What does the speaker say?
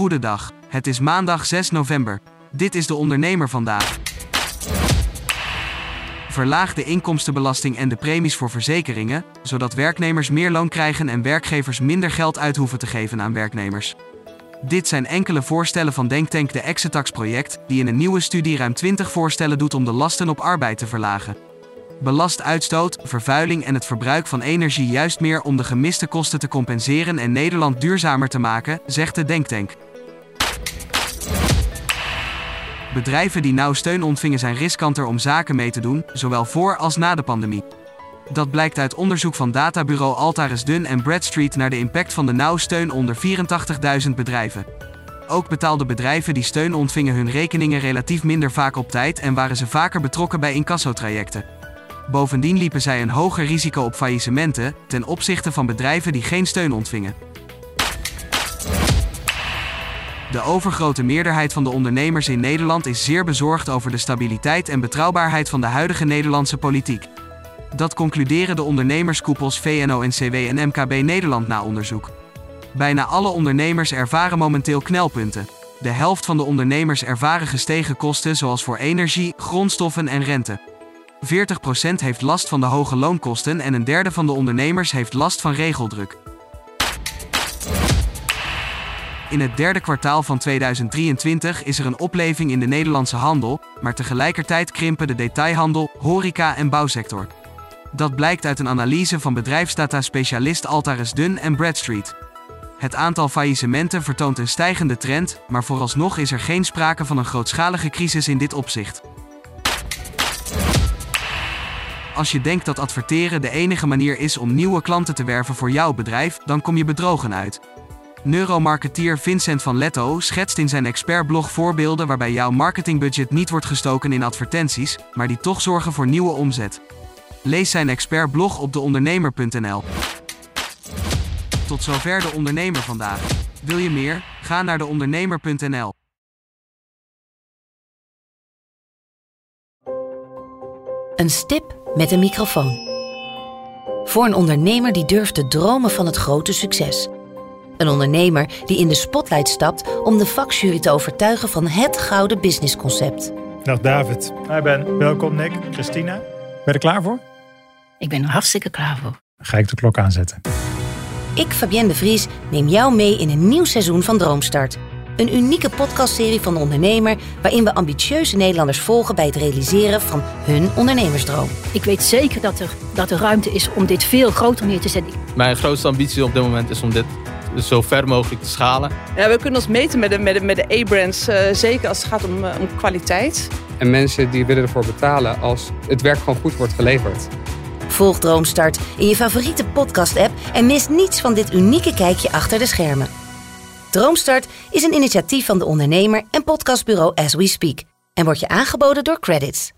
Goedendag. Het is maandag 6 november. Dit is de ondernemer vandaag. Verlaag de inkomstenbelasting en de premies voor verzekeringen, zodat werknemers meer loon krijgen en werkgevers minder geld uit hoeven te geven aan werknemers. Dit zijn enkele voorstellen van Denktank de Exetax project, die in een nieuwe studie ruim 20 voorstellen doet om de lasten op arbeid te verlagen. Belast uitstoot, vervuiling en het verbruik van energie juist meer om de gemiste kosten te compenseren en Nederland duurzamer te maken, zegt de Denktank. Bedrijven die nauw steun ontvingen zijn riskanter om zaken mee te doen, zowel voor als na de pandemie. Dat blijkt uit onderzoek van databureau Altaris Dun en Bradstreet naar de impact van de nauw steun onder 84.000 bedrijven. Ook betaalden bedrijven die steun ontvingen hun rekeningen relatief minder vaak op tijd en waren ze vaker betrokken bij incassotrajecten. Bovendien liepen zij een hoger risico op faillissementen ten opzichte van bedrijven die geen steun ontvingen. De overgrote meerderheid van de ondernemers in Nederland is zeer bezorgd over de stabiliteit en betrouwbaarheid van de huidige Nederlandse politiek. Dat concluderen de ondernemerskoepels VNO-NCW en MKB Nederland na onderzoek. Bijna alle ondernemers ervaren momenteel knelpunten. De helft van de ondernemers ervaren gestegen kosten zoals voor energie, grondstoffen en rente. 40% heeft last van de hoge loonkosten en een derde van de ondernemers heeft last van regeldruk. In het derde kwartaal van 2023 is er een opleving in de Nederlandse handel, maar tegelijkertijd krimpen de detailhandel, horeca en bouwsector. Dat blijkt uit een analyse van bedrijfsdata-specialist Altaris Dun en Bradstreet. Het aantal faillissementen vertoont een stijgende trend, maar vooralsnog is er geen sprake van een grootschalige crisis in dit opzicht. Als je denkt dat adverteren de enige manier is om nieuwe klanten te werven voor jouw bedrijf, dan kom je bedrogen uit. Neuromarketeer Vincent van Letto schetst in zijn expertblog voorbeelden waarbij jouw marketingbudget niet wordt gestoken in advertenties, maar die toch zorgen voor nieuwe omzet. Lees zijn expertblog op deondernemer.nl. Tot zover de ondernemer vandaag. Wil je meer? Ga naar deondernemer.nl. Een stip met een microfoon. Voor een ondernemer die durft te dromen van het grote succes. Een ondernemer die in de spotlight stapt om de vakjury te overtuigen van het gouden businessconcept. Dag David. Hi Ben. Welkom Nick. Christina. Ben je er klaar voor? Ik ben er hartstikke klaar voor. Dan ga ik de klok aanzetten. Ik, Fabienne de Vries, neem jou mee in een nieuw seizoen van Droomstart. Een unieke podcastserie van de ondernemer waarin we ambitieuze Nederlanders volgen bij het realiseren van hun ondernemersdroom. Ik weet zeker dat er, dat er ruimte is om dit veel groter neer te zetten. Mijn grootste ambitie op dit moment is om dit zo ver mogelijk te schalen. Ja, we kunnen ons meten met de, met de, met de A-brands, uh, zeker als het gaat om, uh, om kwaliteit. En mensen die willen ervoor betalen als het werk gewoon goed wordt geleverd. Volg Droomstart in je favoriete podcast-app en mis niets van dit unieke kijkje achter de schermen. Droomstart is een initiatief van de ondernemer en podcastbureau As We Speak en wordt je aangeboden door Credits.